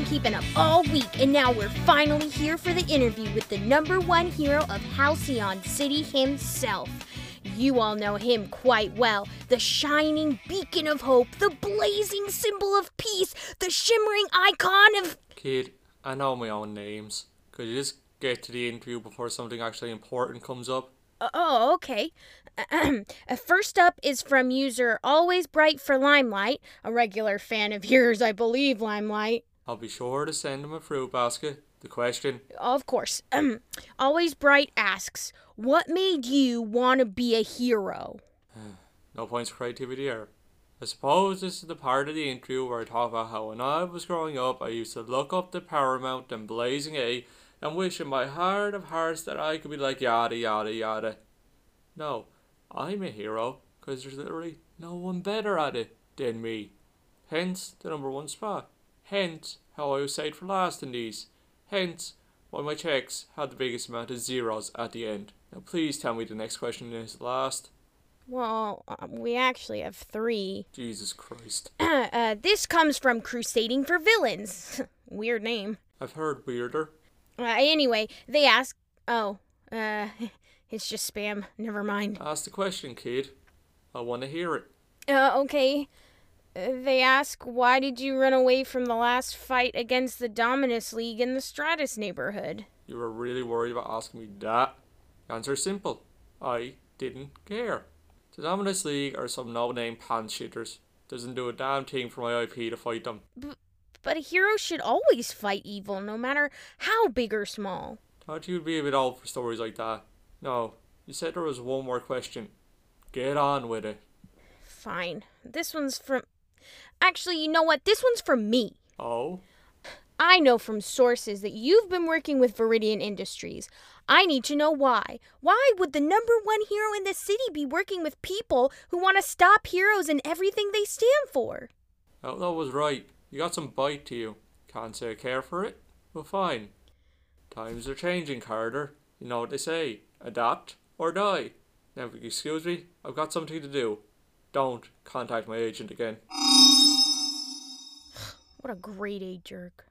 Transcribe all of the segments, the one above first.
keeping up all week, and now we're finally here for the interview with the number one hero of Halcyon City himself. You all know him quite well. The shining beacon of hope, the blazing symbol of peace, the shimmering icon of. Kid, I know my own names. Could you just get to the interview before something actually important comes up? Oh, oh okay. Uh, first up is from user Always Bright for Limelight, a regular fan of yours, I believe, Limelight. I'll be sure to send him a fruit basket. The question? Of course. Always Bright asks, What made you want to be a hero? no points for creativity there. I suppose this is the part of the interview where I talk about how when I was growing up, I used to look up to Paramount and Blazing A and wish in my heart of hearts that I could be like yada yada yada. No, I'm a hero because there's literally no one better at it than me. Hence the number one spot. Hence how I was saved for last in these. Hence why my checks had the biggest amount of zeros at the end. Now please tell me the next question is last. Well, um, we actually have three. Jesus Christ. uh, this comes from Crusading for Villains. Weird name. I've heard weirder. Uh, anyway, they ask. Oh, uh, it's just spam. Never mind. Ask the question, kid. I want to hear it. Uh, okay. They ask, why did you run away from the last fight against the Dominus League in the Stratus neighborhood? You were really worried about asking me that? Answer simple. I didn't care. The Dominus League are some no-name pants shitters. Doesn't do a damn thing for my IP to fight them. B- but a hero should always fight evil, no matter how big or small. Thought you'd be a bit old for stories like that. No, you said there was one more question. Get on with it. Fine. This one's from. Actually, you know what? This one's for me. Oh? I know from sources that you've been working with Viridian Industries. I need to know why. Why would the number one hero in the city be working with people who want to stop heroes and everything they stand for? Oh, that was right. You got some bite to you. Can't say I care for it? Well, fine. Times are changing, Carter. You know what they say adapt or die. Now, if you excuse me, I've got something to do. Don't contact my agent again. What a grade A jerk.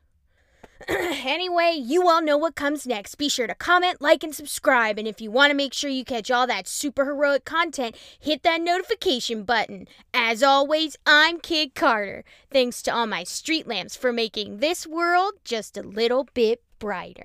anyway, you all know what comes next. Be sure to comment, like, and subscribe. And if you want to make sure you catch all that super heroic content, hit that notification button. As always, I'm Kid Carter. Thanks to all my street lamps for making this world just a little bit brighter.